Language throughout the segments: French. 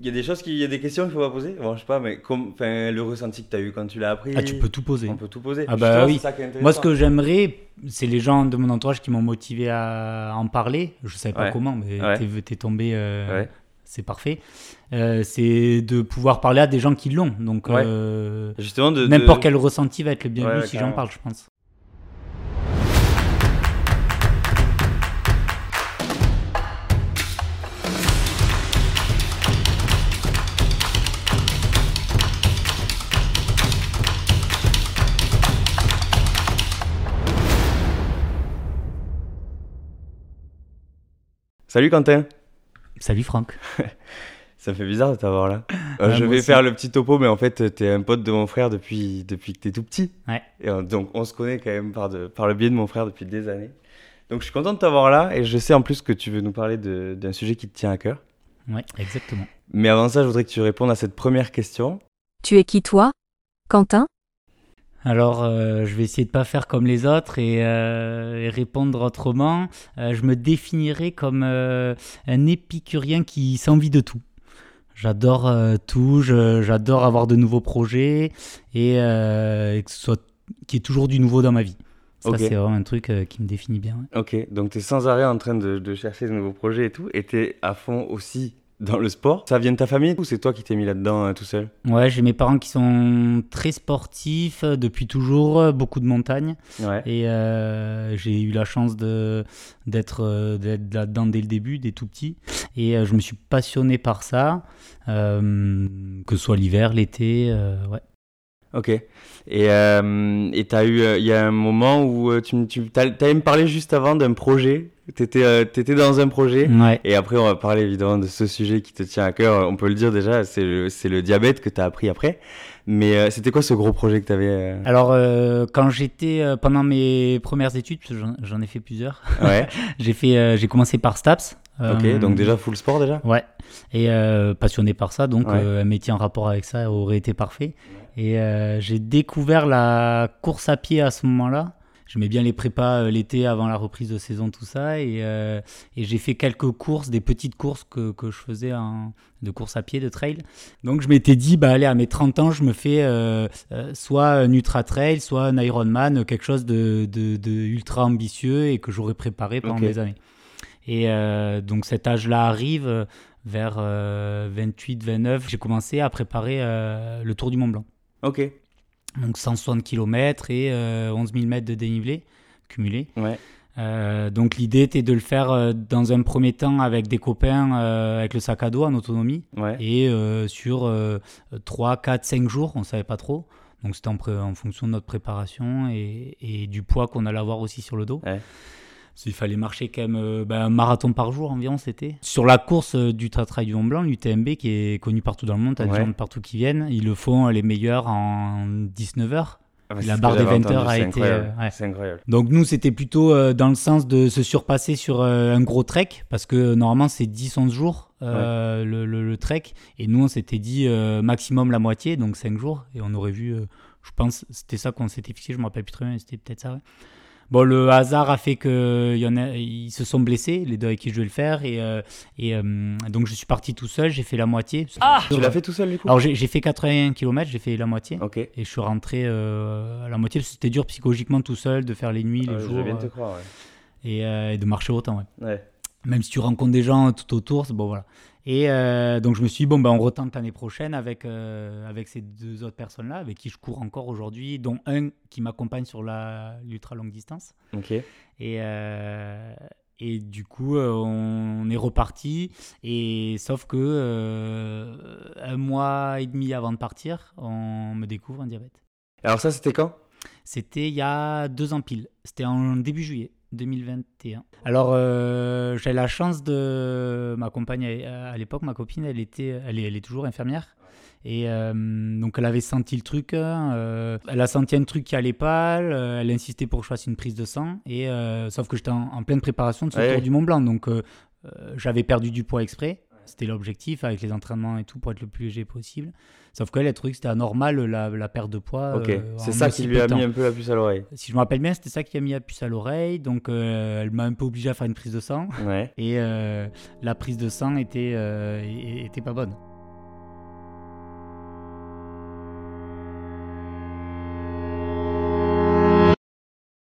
Il y a des choses, il y a des questions qu'il faut pas poser? Bon, je sais pas, mais comme, le ressenti que tu as eu quand tu l'as appris. Ah, tu peux tout poser. On peut tout poser. Ah bah oui. Moi, ce que j'aimerais, c'est les gens de mon entourage qui m'ont motivé à en parler. Je savais pas Ouais. comment, mais Ouais. t'es, tombé, euh, Ouais. c'est parfait. Euh, c'est de pouvoir parler à des gens qui l'ont. Donc, euh, Justement, de. n'importe de- quel ressenti va être le bienvenu si j'en parle, je pense. Salut Quentin. Salut Franck. Ça me fait bizarre de t'avoir là. Euh, Ouais, je vais aussi. faire le petit topo, mais en fait, t'es un pote de mon frère depuis, depuis que t'es tout petit. Ouais. Et euh, donc, on se connaît quand même par, de, par le biais de mon frère depuis des années. Donc, je suis content de t'avoir là. Et je sais en plus que tu veux nous parler d'un sujet qui te tient à cœur. Ouais, exactement. Mais avant ça, je voudrais que tu répondes à cette première question. Tu es qui toi? Quentin? Alors, euh, je vais essayer de pas faire comme les autres et, euh, et répondre autrement. Euh, je me définirais comme un épicurien qui s'envie de tout. J'adore tout, j'adore avoir de nouveaux projets et, et que ce soit qu'il y ait toujours du nouveau dans ma vie. Ça, Ok. c'est vraiment un truc qui me définit bien. ouais. Ok, donc tu es sans arrêt en train de, de chercher de nouveaux projets et tout. Et tu es à fond aussi dans le sport. Ça vient de ta famille ou c'est toi qui t'es mis là-dedans euh, tout seul? Ouais, j'ai mes parents qui sont très sportifs euh, depuis toujours, euh, beaucoup de montagnes. Ouais. Et euh, j'ai eu la chance de, d'être, d'être là-dedans dès le début, dès tout petit. Et euh, je me suis passionné par ça, euh, que ce soit l'hiver, l'été. ouais. Ok. Et euh, et t'as eu, il y a un moment où tu, tu allais me parler juste avant d'un projet. T'étais euh, dans un projet. Ouais. Et après, on va parler évidemment de ce sujet qui te tient à cœur. On peut le dire déjà, c'est le, le diabète que t'as appris après. Mais euh, c'était quoi ce gros projet que t'avais euh? Alors, euh, quand j'étais pendant mes premières études, j'en, ai fait plusieurs, Ouais. j'ai, fait, j'ai commencé par STAPS. ok. Donc déjà full sport déjà? Ouais, et passionné par ça, donc Ouais. un métier en rapport avec ça aurait été parfait. Et j'ai découvert la course à pied à ce moment-là. J'aimais bien les prépas euh, l'été avant la reprise de saison, tout ça. Et, euh, et j'ai fait quelques courses, des petites courses que, que je faisais de course à pied, de trail. Donc je m'étais dit, bah allez, à mes 30 ans, je me fais euh, soit un ultra trail, soit un Ironman, quelque chose de, de, de ultra ambitieux et que j'aurais préparé pendant Ok. des années. Et euh, donc cet âge-là arrive euh, vers 28-29. J'ai commencé à préparer euh, le Tour du Mont Blanc. Ok. Donc 160 km et euh, 11 000 mètres de dénivelé cumulé. Ouais. Euh, donc l'idée était de le faire euh, dans un premier temps avec des copains euh, avec le sac à dos en autonomie Ouais. et euh, sur euh, 3, 4, 5 jours, on ne savait pas trop. Donc c'était en, fonction de notre préparation et, et du poids qu'on allait avoir aussi sur le dos. Ouais. Parce qu'il fallait marcher quand même euh, ben, un marathon par jour environ, c'était. Sur la course euh, du Trail du Mont Blanc, l'UTMB, qui est connu partout dans le monde, t'as Ouais. des gens de partout qui viennent, ils le font euh, les meilleurs en 19 heures. Ah, bah, la barre des j'avais 20 heures a été, incroyable. euh, ouais. C'est incroyable. Donc nous, c'était plutôt euh, dans le sens de se surpasser sur euh, un gros trek, parce que normalement c'est 10-11 jours le, le- le trek, et nous on s'était dit maximum la moitié, donc 5 jours, et on aurait vu, je pense, c'était ça qu'on s'était fixé, je me rappelle plus très bien, mais c'était peut-être ça. ouais. Bon, le hasard a fait que y en a, ils se sont blessés, les deux avec qui je devais le faire, et, euh, et euh, donc je suis parti tout seul, j'ai fait la moitié. Tu l'as fait tout seul du coup? Alors j'ai fait 81 km, j'ai fait la moitié. Ok. Et je suis rentré euh, à la moitié parce que c'était dur psychologiquement tout seul de faire les nuits, les Ah, je jours veux bien euh, te croire, ouais. et, euh, et de marcher autant. ouais. Ouais. Même si tu rencontres des gens tout autour, c'est bon voilà. Et euh, donc je me suis dit, bon, ben, on retente l'année prochaine avec, euh, avec ces deux autres personnes-là, avec qui je cours encore aujourd'hui, dont un qui m'accompagne sur l'ultra longue distance. Ok. Et, euh, et du coup, on est reparti. Et sauf que un mois et demi avant de partir, on me découvre un diabète. Alors ça, c'était quand? C'était il y a deux ans pile. C'était en début juillet 2021. Alors, euh, j'ai la chance de. Ma compagne, à l'époque, ma copine, elle, était, elle, est, elle est toujours infirmière. Et euh, donc, elle avait senti le truc. hein, euh, elle a senti un truc qui allait pas. Elle, insistait pour que je fasse une prise de sang. Et, euh, sauf que j'étais en, en pleine préparation de ce Ouais. tour du Mont Blanc. Donc, j'avais perdu du poids exprès. C'était l'objectif avec les entraînements et tout pour être le plus léger possible. Sauf qu'elle, le truc, c'était anormal la, perte de poids. Ok, euh, c'est ça qui lui a mis un peu la puce à l'oreille. Si je me rappelle bien, c'était ça qui a mis la puce à l'oreille. Donc euh, elle m'a un peu obligé à faire une prise de sang. Et euh, la prise de sang était, était pas bonne.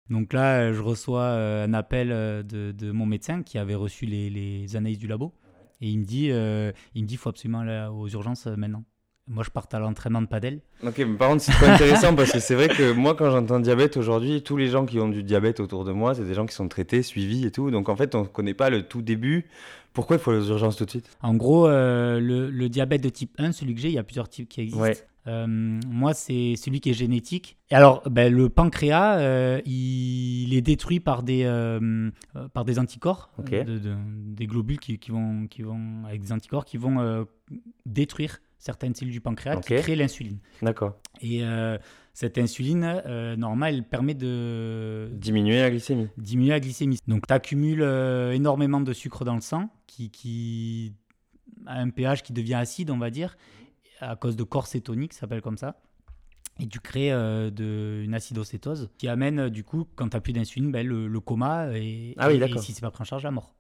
Donc là, je reçois un appel de, mon médecin qui avait reçu les, les, analyses du labo. Et il me dit, euh, il me dit, faut absolument aller aux urgences euh, maintenant. Moi, je parte à l'entraînement de padel. Ok, mais par contre, c'est pas intéressant parce que c'est vrai que moi, quand j'entends diabète aujourd'hui, tous les gens qui ont du diabète autour de moi, c'est des gens qui sont traités, suivis et tout. Donc en fait, on connaît pas le tout début. Pourquoi il faut aux urgences tout de suite? En gros, euh, le, le diabète de type 1, celui que j'ai, il y a plusieurs types qui existent. Ouais. Euh, moi, c'est celui qui est génétique. Et alors, ben, le pancréas, euh, il est détruit par des, euh, par des anticorps, Ok. de- de- des globules qui, qui vont, qui vont, avec des anticorps qui vont détruire certaines cellules du pancréas qui créent l'insuline. D'accord. Et euh, cette insuline, euh, normalement, elle permet de Diminuer la glycémie. diminuer la glycémie. Donc, tu accumules énormément de sucre dans le sang qui, qui a un pH qui devient acide, on va dire, à cause de corps cétonique, ça s'appelle comme ça. Et tu crées euh, de, une acidocétose qui amène, euh, du coup, quand tu n'as plus d'insuline, ben, le, le coma et, Ah oui, et- et si c'est pas pris en charge, la mort.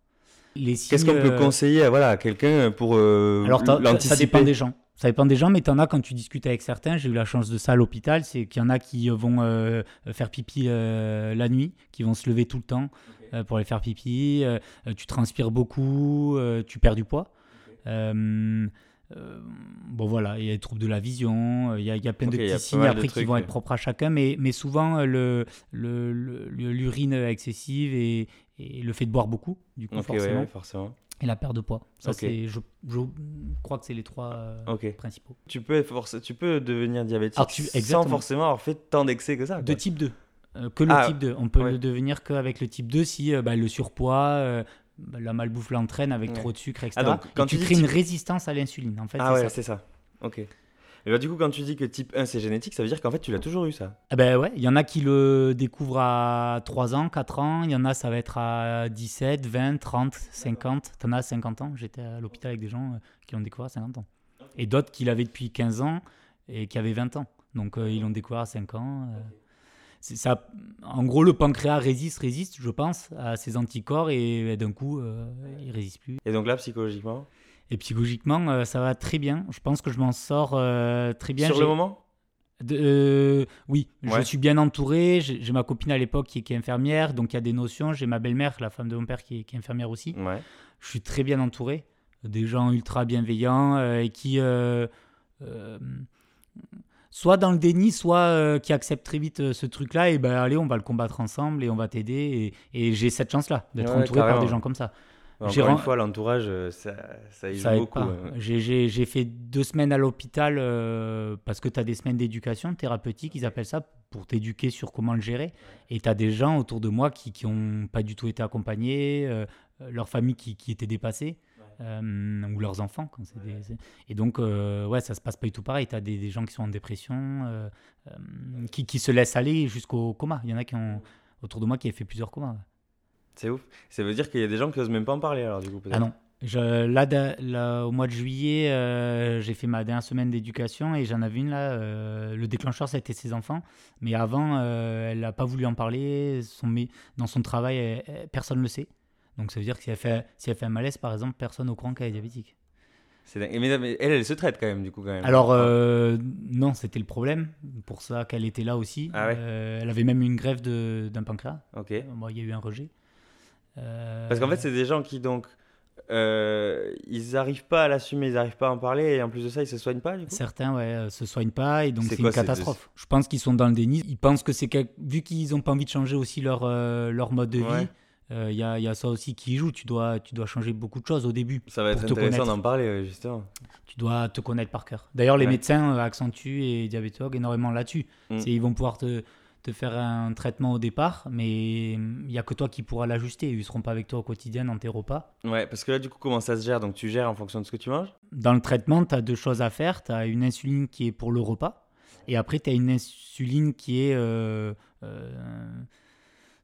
Qu'est-ce qu'on peut euh, conseiller à, voilà, à quelqu'un pour euh, alors, ça dépend des gens. Ça dépend des gens, mais tu en as quand tu discutes avec certains. J'ai eu la chance de ça à l'hôpital. C'est qu'il y en a qui vont euh, faire pipi euh, la nuit, qui vont se lever tout le temps euh, pour aller faire pipi. Tu transpires beaucoup, tu perds du poids. Bon voilà, il y a les troubles de la vision, il y a, il y a plein de petits signes après qui vont être propres à chacun, mais, mais souvent euh, le, le- l'urine excessive et, et le fait de boire beaucoup, du coup forcément, ouais, forcément. et la perte de poids. Ça c'est, je, je crois que c'est les trois euh, principaux. Tu peux, tu peux devenir diabétique Alors, tu- sans forcément avoir fait tant d'excès que ça. quoi. De type 2. euh, que le Ah, type 2. On peut ouais. le devenir qu'avec le type 2 si euh, bah, le surpoids, euh, bah, la malbouffe l'entraîne avec Ouais. trop de sucre, etc. Ah, donc, Et quand tu crées une résistance à l'insuline. En fait, Ah ouais, c'est ça. Ok. Et bah, du coup, quand tu dis que type 1 c'est génétique, ça veut dire qu'en fait tu l'as toujours eu ça? Ah ben ouais, il y en a qui le découvrent à 3 ans, 4 ans, il y en a ça va être à 17, 20, 30, 50. T'en as à 50 ans, j'étais à l'hôpital avec des gens euh, qui l'ont découvert à 50 ans. Et d'autres qui l'avaient depuis 15 ans et qui avaient 20 ans. Donc euh, ils l'ont découvert à 5 ans. euh. Ça, en gros, le pancréas résiste, résiste, je pense, à ces anticorps et, euh, d'un coup, euh, il résiste plus. Et donc là, psychologiquement, Et psychologiquement, euh, ça va très bien. Je pense que je m'en sors euh, très bien. sur le moment? De- euh, oui, Ouais. je suis bien entouré. J'ai ma copine à l'époque qui, est- qui est infirmière, donc il y a des notions. J'ai ma belle-mère, la femme de mon père, qui est, qui est infirmière aussi. Ouais. Je suis très bien entouré. Des gens ultra bienveillants euh, et qui, euh, soit dans le déni, soit qui acceptent très vite ce truc-là. Et ben allez, on va le combattre ensemble et on va t'aider. Et, et j'ai cette chance-là d'être Ouais, entouré par des gens comme ça. Encore une fois, l'entourage, euh, ça, ça y Ça beaucoup. ouais. J'ai- J'ai j'ai fait deux semaines à l'hôpital euh, parce que tu as des semaines d'éducation thérapeutique, ils appellent ça, pour t'éduquer sur comment le gérer. Et tu as des gens autour de moi qui n'ont pas du tout été accompagnés, euh, leur famille qui, qui était dépassée, euh, ou leurs enfants. Quand des- Et donc, euh, ouais, ça se passe pas du tout pareil. Tu as des, des gens qui sont en dépression, euh, qui, qui se laissent aller jusqu'au coma. Il y en a qui ont, autour de moi qui ont fait plusieurs comas. C'est ouf. Ça veut dire qu'il y a des gens qui osent même pas en parler alors du coup. Ah non. Je, là, au mois de juillet, euh, j'ai fait ma dernière semaine d'éducation et j'en avais une là. euh, le déclencheur, ça a été ses enfants. Mais avant, euh, elle n'a pas voulu en parler. Son, dans son travail, elle- elle- personne ne le sait. Donc ça veut dire que si elle fait, si elle fait un malaise, par exemple, personne au courant qu'elle est diabétique. Mais, mais elle, elle se traite quand même du coup quand même. Alors, euh, non, c'était le problème. Pour ça qu'elle était là aussi. Ah ouais. Euh, elle avait même une grève d'un pancréas. Ok. Bon, il y a eu un rejet. Euh, Parce qu'en fait, c'est des gens qui donc euh, ils arrivent pas à l'assumer, ils arrivent pas à en parler et en plus de ça, ils se soignent pas du coup? Certains, ouais, euh, se soignent pas et donc C'est une catastrophe. Je pense qu'ils sont dans le déni. Ils pensent que c'est vu qu'ils ont pas envie de changer aussi leur euh, leur mode de vie. Ouais. euh, Il y, a, y a ça aussi qui joue. Tu dois, tu dois changer beaucoup de choses au début. Ça va être intéressant d'en parler justement. Tu dois te connaître par cœur. D'ailleurs, les Ouais. médecins accentuent et diabétologues énormément là-dessus. Mm. Ils vont pouvoir te, te faire un traitement au départ, mais il n'y a que toi qui pourras l'ajuster. Ils ne seront pas avec toi au quotidien dans tes repas. Ouais, parce que là du coup, comment ça se gère? Donc tu gères en fonction de ce que tu manges? Dans le traitement, tu as deux choses à faire. Tu as une insuline qui est pour le repas, et après, tu as une insuline qui est euh, euh,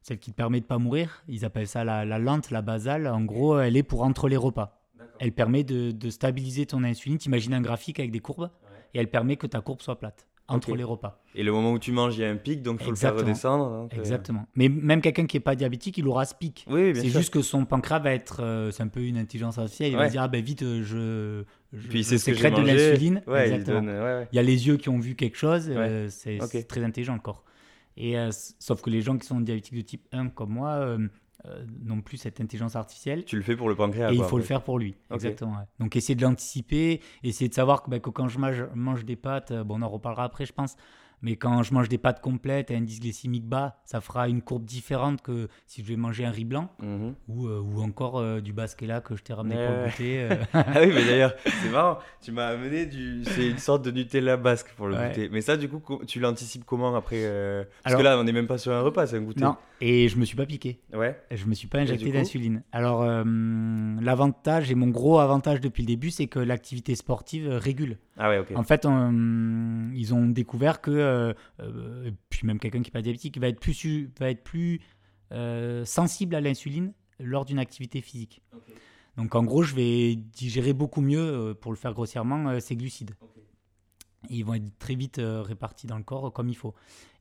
celle qui te permet de pas mourir. Ils appellent ça la, la lente, la basale. En gros, elle est pour entre les repas. Elle permet de, de stabiliser ton insuline. T'imagines un graphique avec des courbes, et elle permet que ta courbe soit plate entre les repas. Et le moment où tu manges, il y a un pic, donc il faut Exactement. le faire redescendre. donc, euh, Exactement. Mais même quelqu'un qui n'est pas diabétique, il aura ce pic. Oui, C'est juste que son pancréas va être, euh, c'est un peu une intelligence artificielle. Il va Ouais. se dire ah ben vite, euh, je, je, Puis c'est ce sécrète de l'insuline. Ouais, il donne. Ouais. Il y a les yeux qui ont vu quelque chose, euh, c'est très intelligent le corps. Et, euh, sauf que les gens qui sont diabétiques de type 1 comme moi euh, n'ont plus cette intelligence artificielle. Tu le fais pour le pancréas. Et il faut le faire pour lui. Exactement. ouais. Donc essayer de l'anticiper, essayer de savoir que, bah, que quand je mange, mange des pâtes, euh, bon, on en reparlera après, je pense, mais quand je mange des pâtes complètes et un indice glycémique bas, ça fera une courbe différente que si je vais manger un riz blanc Mhm. ou, euh, ou encore euh, du basquela que je t'ai ramené pour goûter. euh. Ah oui, mais d'ailleurs, c'est marrant. Tu m'as amené du. C'est une sorte de Nutella basque pour le Ouais. goûter. Mais ça, du coup, co- tu l'anticipes comment après euh, Parce Alors- que là, on n'est même pas sur un repas, c'est un goûter. non, et je me suis pas piqué. Ouais. Je me suis pas injecté d'insuline. Alors, l'avantage et mon gros avantage depuis le début, c'est que l'activité sportive régule. Ah ouais, ok. En fait, on- ils ont découvert que, euh, euh, puis même quelqu'un qui n'est pas diabétique, va être plus, va être plus euh, sensible à l'insuline lors d'une activité physique. Donc en gros, je vais digérer beaucoup mieux, euh, pour le faire grossièrement, euh, ces glucides. Ils vont être très vite euh, répartis dans le corps euh, comme il faut.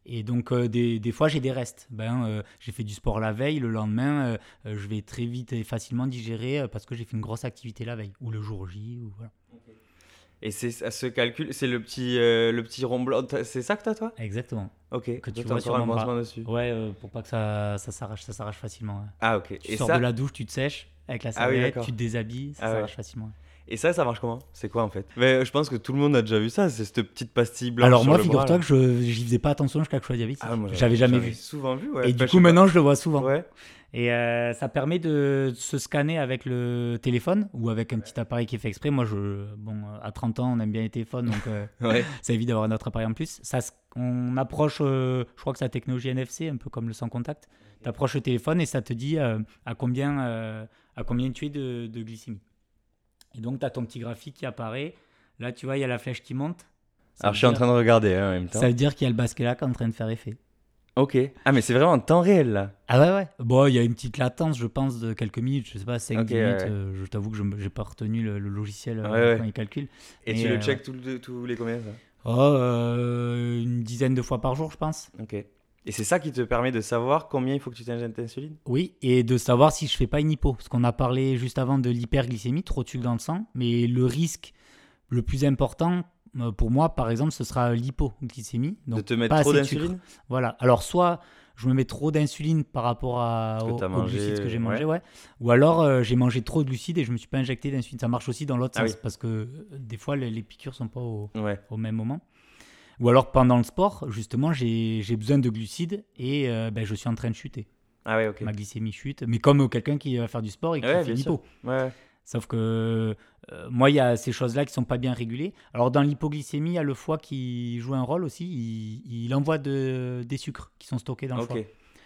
Et donc euh, des, des fois, j'ai des restes. Ben, euh, j'ai fait du sport la veille, le lendemain, euh, euh, je vais très vite et facilement digérer euh, parce que j'ai fait une grosse activité la veille, ou le jour J, ou voilà. Et c'est ça se calcule, c'est le petit, euh, le petit rond blanc. C'est ça que t'as toi? Exactement. Ok. Que tu vois sur un bras. dessus. Ouais, euh, pour pas que ça, ça s'arrache, ça s'arrache facilement. ouais. Ah ok. Tu Et sors ça, de la douche, tu te sèches avec la Ah oui, serviette, tu te déshabilles, ça Ah ouais. s'arrache facilement. et ça, ça marche comment? C'est quoi en fait? Mais je pense que tout le monde a déjà vu ça. C'est cette petite pastille blanche. Alors sur moi, figure-toi que je j'y faisais pas attention jusqu'à que je sois diabétique. Ah, moi, J'avais jamais vu. Souvent vu. Ouais. Et du coup, maintenant, je le vois souvent. Ouais. Et euh, ça permet de se scanner avec le téléphone ou avec un petit appareil qui est fait exprès. Moi, je, bon, à 30 ans, on aime bien les téléphones, donc euh, Ouais. ça évite d'avoir un autre appareil en plus. Ça, on approche, euh, je crois que c'est la technologie NFC, un peu comme le sans contact. Tu approches le téléphone et ça te dit à, combien, à combien tu es de, de glycémie. Et donc, tu as ton petit graphique qui apparaît. Là, tu vois, il y a la flèche qui monte. Ça Alors je suis en train de regarder hein, en même temps. Ça veut dire qu'il y a le est en train de faire effet. Ok. Ah mais c'est vraiment en temps réel là. Ah ouais, ouais. Bon, il y a une petite latence, je pense, de quelques minutes, je sais pas, 5-10 Ok, ouais, minutes. ouais. euh, je t'avoue que je n'ai pas retenu le, le logiciel euh, Ouais, quand il calcule. Et Mais, tu euh, le check tout le- tous les combien ça? Oh, euh, une dizaine de fois par jour, je pense. Ok. Et c'est ça qui te permet de savoir combien il faut que tu t'injectes d'insuline? Oui, et de savoir si je fais pas une hypo. Parce qu'on a parlé juste avant de l'hyperglycémie, trop de sucre dans le sang. Mais le risque le plus important, euh, pour moi, par exemple, ce sera l'hypoglycémie. Donc De te mettre trop d'insuline Voilà. Alors, soit je me mets trop d'insuline par rapport à, au- aux mangé, glucides que j'ai mangé, ouais. Ou alors euh, j'ai mangé trop de glucides et je me suis pas injecté d'insuline. Ça marche aussi dans l'autre Ah sens oui. parce que euh, des fois les, les piqûres sont pas au, Ouais. au même moment. Ou alors pendant le sport, justement, j'ai besoin de glucides et euh, ben, je suis en train de chuter. Ah ouais, ok. Ma glycémie chute, mais comme euh, quelqu'un qui va faire du sport et qui fait bien une sûr. hypo. Ouais, ouais. Sauf que euh, moi, il y a ces choses-là qui sont pas bien régulées. Alors, dans l'hypoglycémie, il y a le foie qui joue un rôle aussi. Il, il envoie de, des sucres qui sont stockés dans le Ok. foie.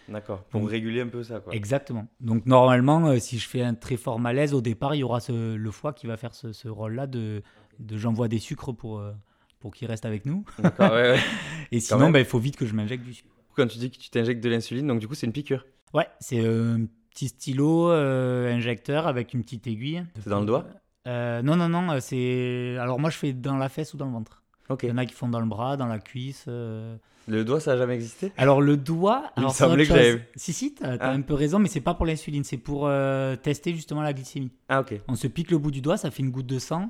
D'accord. Pour Donc- réguler un peu ça, quoi. Exactement. Donc, normalement, euh, si je fais un très fort malaise, au départ, il y aura ce- le foie qui va faire ce, ce rôle-là de, de j'envoie des sucres pour, euh, pour qu'il reste avec nous. D'accord, ouais, ouais. Et sinon, ben, il faut vite que je m'injecte du sucre. Quand tu dis que tu t'injectes de l'insuline, donc du coup, c'est une piqûre. Ouais, c'est euh, un petit stylo euh, injecteur avec une petite aiguille. C'est dans le doigt Euh, Non, non, non. euh, C'est alors moi je fais dans la fesse ou dans le ventre. Ok. Il y en a qui font dans le bras, dans la cuisse. euh. Le doigt, ça a jamais existé? Alors le doigt. Il me alors, c'est semblait que j'avais. Si si, t'as t'as Ah. un peu raison, mais c'est pas pour l'insuline, c'est pour euh, tester justement la glycémie. Ah, ok. On se pique le bout du doigt, ça fait une goutte de sang.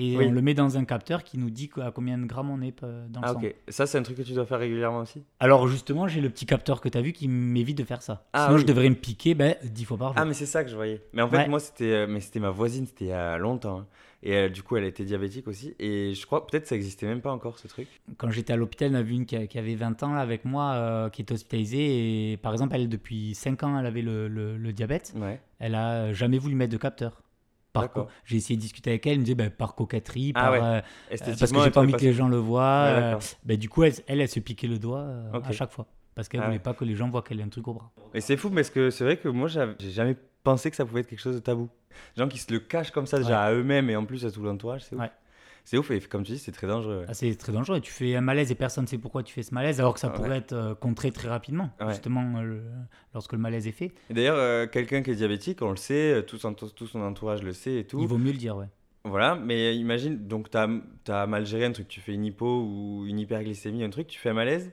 Et Oui. on le met dans un capteur qui nous dit à combien de grammes on est euh, dans le Ah, sang. ok. Ça, c'est un truc que tu dois faire régulièrement aussi? Alors justement, j'ai le petit capteur que tu as vu qui m'évite de faire ça. Ah, Sinon, oui. je devrais me piquer ben, 10 fois par jour. Ah, mais c'est ça que je voyais. Mais en fait, Ouais. moi, c'était euh, c'était ma voisine, c'était il y a longtemps. hein. Et euh, du coup, elle était diabétique aussi. Et je crois, peut-être, ça existait même pas encore, ce truc. Quand j'étais à l'hôpital, y en avait une qui, a- qui avait 20 ans là, avec moi, euh, qui était hospitalisée. Et par exemple, elle, depuis 5 ans, elle avait le, le- le diabète. Ouais. Elle a jamais voulu mettre de capteur. Par D'accord. co- J'ai essayé de discuter avec elle, elle me disait ben, par coquetterie, Ah par, ouais. euh, parce que j'ai pas envie que les gens le voient. Ouais, euh, ben, du coup, elle, elle, elle se piquait le doigt euh, à chaque fois. Parce qu'elle Ah voulait pas que les gens voient qu'elle a un truc au bras. Et c'est fou parce que c'est vrai que moi, j'ai jamais pensé que ça pouvait être quelque chose de tabou. Les gens qui se le cachent comme ça déjà à eux-mêmes et en plus à tout l'entourage, c'est ouf. C'est ouf et comme tu dis, c'est très dangereux. ouais. Ah, c'est très dangereux. Tu fais un malaise et personne ne sait pourquoi tu fais ce malaise, alors que ça Ouais. pourrait être euh, contré très rapidement, Ouais. justement, euh, le- lorsque le malaise est fait. Et d'ailleurs, euh, quelqu'un qui est diabétique, on le sait, tout son, tout son entourage le sait et tout. Il vaut mieux le dire, ouais. Voilà, mais imagine, donc tu as, mal géré un truc, tu fais une hypo ou une hyperglycémie, un truc, tu fais un malaise.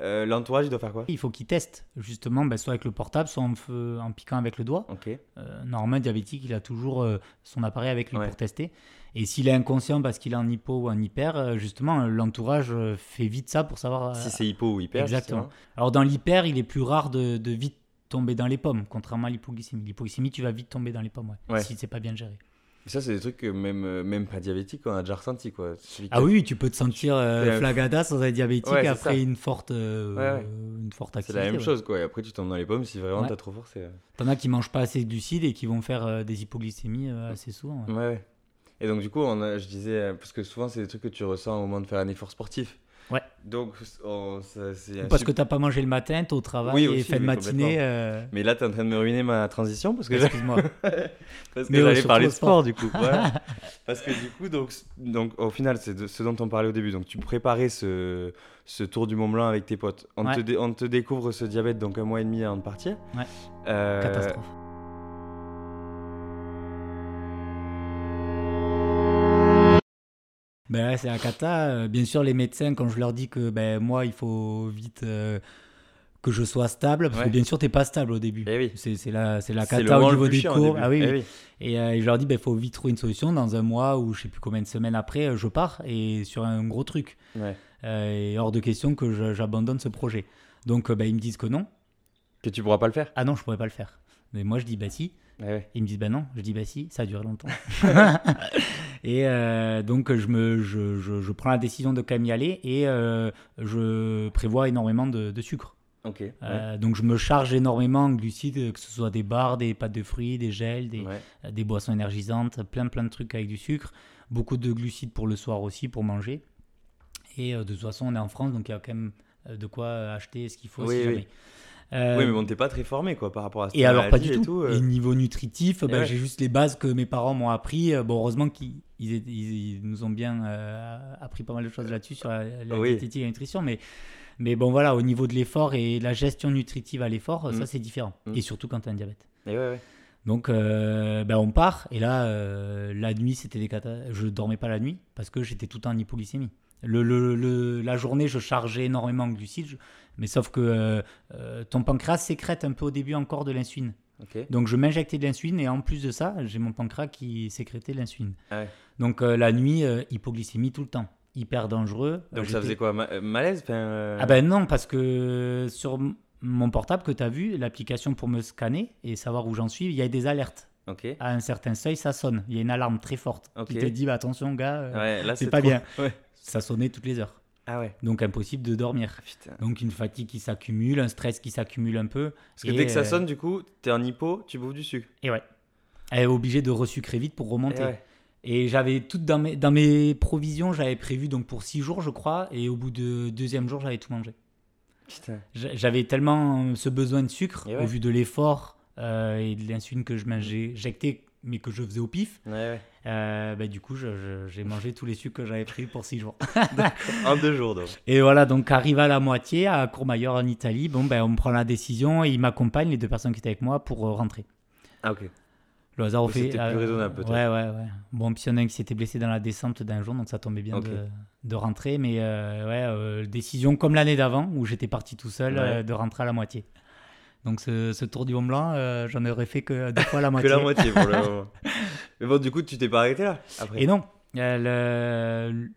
Euh, l'entourage, il doit faire quoi Il faut qu'il teste, justement, ben, soit avec le portable, soit en, feu- en piquant avec le doigt. Ok. Euh, normalement, un diabétique, il a toujours euh, son appareil avec lui Ouais. pour tester. Et s'il est inconscient parce qu'il est en hypo ou en hyper, euh, justement, l'entourage fait vite ça pour savoir. Si c'est hypo ou hyper. Exactement. justement. Alors, dans l'hyper, il est plus rare de, de vite tomber dans les pommes, contrairement à l'hypoglycémie. L'hypoglycémie, tu vas vite tomber dans les pommes, ouais, Ouais. si c'est pas bien géré. Ça, c'est des trucs que même, euh, même pas diabétique, on a déjà ressenti. Quoi. Celui Ah oui, tu peux te sentir euh, flagada sans un diabétique Ouais, c'est après ça. une forte, euh, Ouais, ouais. une forte C'est activité. la même chose, quoi. Et après, tu tombes dans les pommes si vraiment t'as trop forcé. T'en as qui mangent pas assez de glucides et qui vont faire euh, des hypoglycémies assez souvent. ouais. Et donc, du coup, on a, je disais, euh, parce que souvent, c'est des trucs que tu ressens au moment de faire un effort sportif. Ouais. Donc, on- ça- c'est Parce que sup- t'as pas mangé le matin, t'es au travail Oui, et aussi, fin de oui, matinée. euh, Mais là, t'es en train de me ruiner ma transition parce que, Excuse-moi. parce que Mais j'allais parler au de sport, du coup. Voilà. parce que du coup, donc, donc, au final, c'est de- ce dont on parlait au début. Donc, tu préparais ce, ce tour du Mont Blanc avec tes potes. On, Ouais. te, dé- on te découvre ce diabète donc un mois et demi avant de partir. Ouais. Euh, Catastrophe. Ben c'est la cata. Euh, Bien sûr, les médecins, quand je leur dis que ben, moi, il faut vite euh, que je sois stable, parce Ouais. que bien sûr, t'es pas stable au début. Eh oui. C'est la, la cata au niveau au cours. Ah oui, Eh oui. Et, euh, et je leur dis, il faut vite trouver une solution. Dans un mois ou je sais plus combien de semaines après, je pars et sur un gros truc. Ouais. Euh, et hors de question que j'abandonne ce projet. Donc, ben, ils me disent que non. Que tu pourras pas le faire. Ah non, je pourrais pas le faire. Mais moi, je dis, bah si. Eh ouais. Ils me disent, bah non. Je dis, bah si, ça a duré longtemps. et euh, donc, je, me, je, je, je prends la décision de quand même y aller et euh, je prévois énormément de, de sucre. Ok. Ouais. Euh, donc, je me charge énormément en glucides, que ce soit des barres, des pâtes de fruits, des gels, des, Ouais. des boissons énergisantes, plein plein de trucs avec du sucre, beaucoup de glucides pour le soir aussi pour manger. Et de toute façon, on est en France, donc il y a quand même de quoi acheter ce qu'il faut. Oui, si oui. jamais. Euh, Oui, mais bon, t'es pas très formé quoi par rapport à cette et alors pas du et tout. tout, euh. Et niveau nutritif, bah, ouais. j'ai juste les bases que mes parents m'ont appris. Euh, Bon, heureusement qu'ils ils, ils- nous ont bien euh, appris pas mal de choses là-dessus sur la, la Oui. diététique et la nutrition, mais mais bon voilà, au niveau de l'effort et la gestion nutritive à l'effort, Mm. ça c'est différent. Mm. Et surtout quand tu as un diabète. Et ouais, ouais. Donc, euh, ben, on part. Et là, euh, la nuit, c'était des cata- Je dormais pas la nuit parce que j'étais tout le temps en hypoglycémie. Le, le- le- la journée, je chargeais énormément en glucides. je- Mais sauf que euh, ton pancréas sécrète un peu au début encore de l'insuline. Donc, je m'injectais de l'insuline et en plus de ça, j'ai mon pancréas qui sécrétait de l'insuline. Ah ouais. Donc, euh, la nuit, euh, hypoglycémie tout le temps. Hyper dangereux. Donc ça faisait quoi ma- Malaise ah ben non, parce que sur mon portable que tu as vu, l'application pour me scanner et savoir où j'en suis, il y a des alertes à un certain seuil, ça sonne. Il y a une alarme très forte Ok. qui te dit bah, attention, gars, Ouais, c'est c'est pas trop- bien. Ouais. ça sonnait toutes les heures. Ah ouais. Donc impossible de dormir. Putain. Donc une fatigue qui s'accumule, un stress qui s'accumule un peu. Parce que dès que ça euh, sonne, du coup, t'es en hypo, tu bouffes du sucre. Et ouais. Elle est obligée de resucrer vite pour Et remonter. ouais. Et j'avais tout dans mes, dans mes provisions, j'avais prévu donc pour 6 jours, je crois. Et au bout de deuxième jour, j'avais tout mangé. Putain. J'avais tellement ce besoin de sucre ouais. au vu de l'effort euh, et de l'insuline que je m'injectais, mais que je faisais au pif. Ouais, ouais. Euh, bah, du coup, j'ai mangé tous les sucres que j'avais pris pour 6 jours. En deux jours, donc. Et voilà, donc arrivé à la moitié, à Courmayeur en Italie, bon, ben, on prend la décision et ils m'accompagnent, les deux personnes qui étaient avec moi, pour euh, rentrer. Ah, ok. Le hasard au fait. c'était plus raisonnable, peut-être. Ouais, ouais, ouais. Bon, puis il y en a un qui s'était blessé dans la descente d'un jour, donc ça tombait bien de, de rentrer. Mais euh, ouais, euh, décision comme l'année d'avant, où j'étais parti tout seul, Ouais. euh, de rentrer à la moitié. Donc ce, ce tour du Mont Blanc, euh, j'en aurais fait que deux fois la Que moitié. la moitié pour le moment. Mais bon, du coup, tu t'es pas arrêté là après. Et non, euh, le-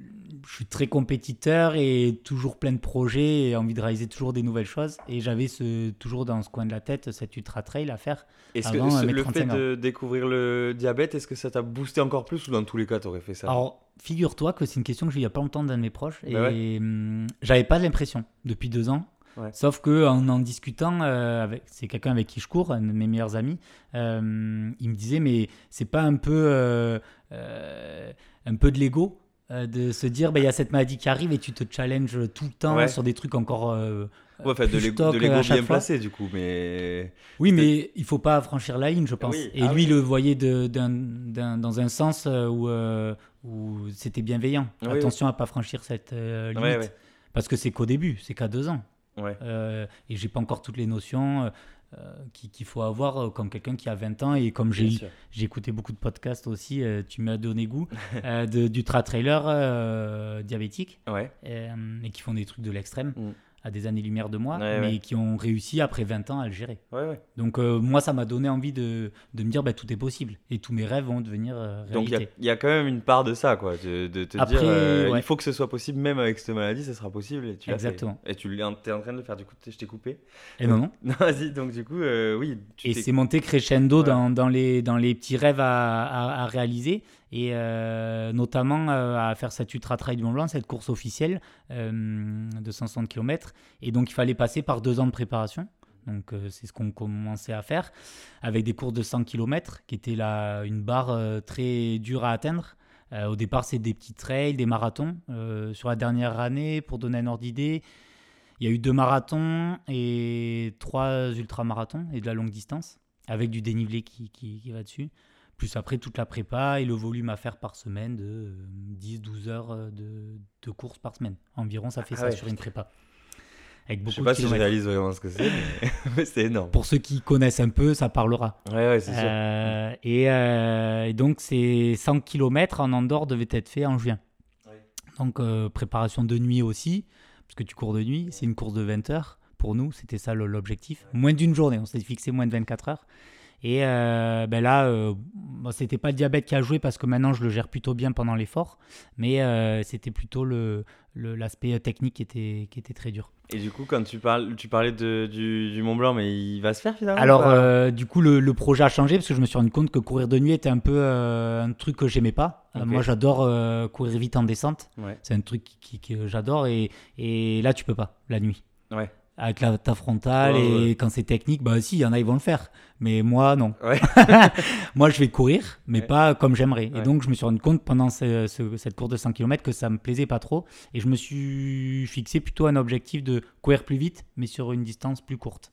je suis très compétiteur et toujours plein de projets et envie de réaliser toujours des nouvelles choses. Et j'avais ce, toujours dans ce coin de la tête cet ultra trail à faire. Est-ce que ce- mes le fait 35 ans. de découvrir le diabète, est-ce que ça t'a boosté encore plus ou dans tous les cas, t'aurais fait ça? Alors, figure-toi que c'est une question que j'ai eu il y a pas longtemps d'un de mes proches et Bah hum, j'avais pas l'impression depuis deux ans. Ouais. Sauf que en en discutant, euh, avec, c'est quelqu'un avec qui je cours, un de mes meilleurs amis, euh, il me disait mais c'est pas un peu euh, un peu de l'ego de se dire bah, il y a cette maladie qui arrive et tu te challenges tout le temps Ouais. sur des trucs encore Ouais, enfin, de l'ego bien fois. placé, du coup, mais. Oui, mais il faut pas franchir la ligne, je pense. Oui, Et ah lui oui. le voyait de, dans un sens où, euh, où c'était bienveillant. Oui. Attention à pas franchir cette euh, limite. Parce que c'est qu'au début, c'est qu'à deux ans. Ouais. Euh, et j'ai pas encore toutes les notions euh, euh, qu'il faut avoir comme quelqu'un qui a 20 ans. Et comme j'ai écouté beaucoup de podcasts aussi, euh, tu m'as donné goût, de, du tra-trailer diabétique Ouais. et qui font des trucs de l'extrême. Mm. À des années-lumière de moi, Ouais, mais ouais. qui ont réussi après 20 ans à le gérer. Ouais. Donc euh, moi, ça m'a donné envie de, de me dire, bah, tout est possible. Et tous mes rêves vont devenir euh, Donc il y a- réalité. il y, a quand même une part de ça, quoi. De, de te Après, dire, euh, il faut que ce soit possible, même avec cette maladie, ça sera possible. Et tu fait. Exactement. Et tu es en train de le faire, du coup, je t'ai coupé. Et non, non. Non, vas-y, donc du coup, oui. Tu Et c'est monté crescendo dans, dans, les, dans les petits rêves à, à- à réaliser, et euh, notamment euh, à faire cette Ultra Trail du Mont Blanc, cette course officielle euh, de 160 km. Et donc il fallait passer par deux ans de préparation. Donc c'est ce qu'on commençait à faire, avec des courses de 100 km, qui était là une barre très dure à atteindre. Au départ, c'est des petits trails, des marathons. Sur la dernière année, pour donner un ordre d'idée, il y a eu deux marathons et trois ultramarathons et de la longue distance, avec du dénivelé qui va dessus. Plus après, toute la prépa et le volume à faire par semaine de 10-12 heures euh, de, de course par semaine. Environ, ça fait Ah ça ouais, sur une prépa. Avec Je beaucoup sais pas de si je réalise vraiment ce que c'est, mais, c'est énorme. Pour ceux qui connaissent un peu, ça parlera. Ouais, ouais, c'est sûr. Euh, et, euh, et donc, ces 100 km en Andorre devaient être faits en juin. Ouais. Donc, euh, préparation de nuit aussi, parce que tu cours de nuit. C'est une course de 20 heures. Pour nous, c'était ça l'objectif. Moins d'une journée, on s'est fixé moins de 24 heures. Et euh, ben là, euh, bon, c'était pas le diabète qui a joué parce que maintenant je le gère plutôt bien pendant l'effort, mais euh, c'était plutôt le- l'aspect technique qui était, qui était très dur. Et du coup, quand tu, parles, tu parlais de, du, du Mont Blanc, mais il va se faire finalement Alors, euh, du coup, le, le projet a changé parce que je me suis rendu compte que courir de nuit était un peu euh, un truc que j'aimais pas. Euh, moi, j'adore euh, courir vite en descente. Ouais. C'est un truc qui, qui- que j'adore et, et là, tu peux pas la nuit. Ouais. Avec la, ta frontale Ouais, et ouais. quand c'est technique, bah si, il y en a, ils vont le faire. Mais moi, non. Ouais. moi, je vais courir, mais pas comme j'aimerais. Et donc, je me suis rendu compte pendant ce- ce- cette course de 100 km que ça me plaisait pas trop. Et je me suis fixé plutôt un objectif de courir plus vite, mais sur une distance plus courte.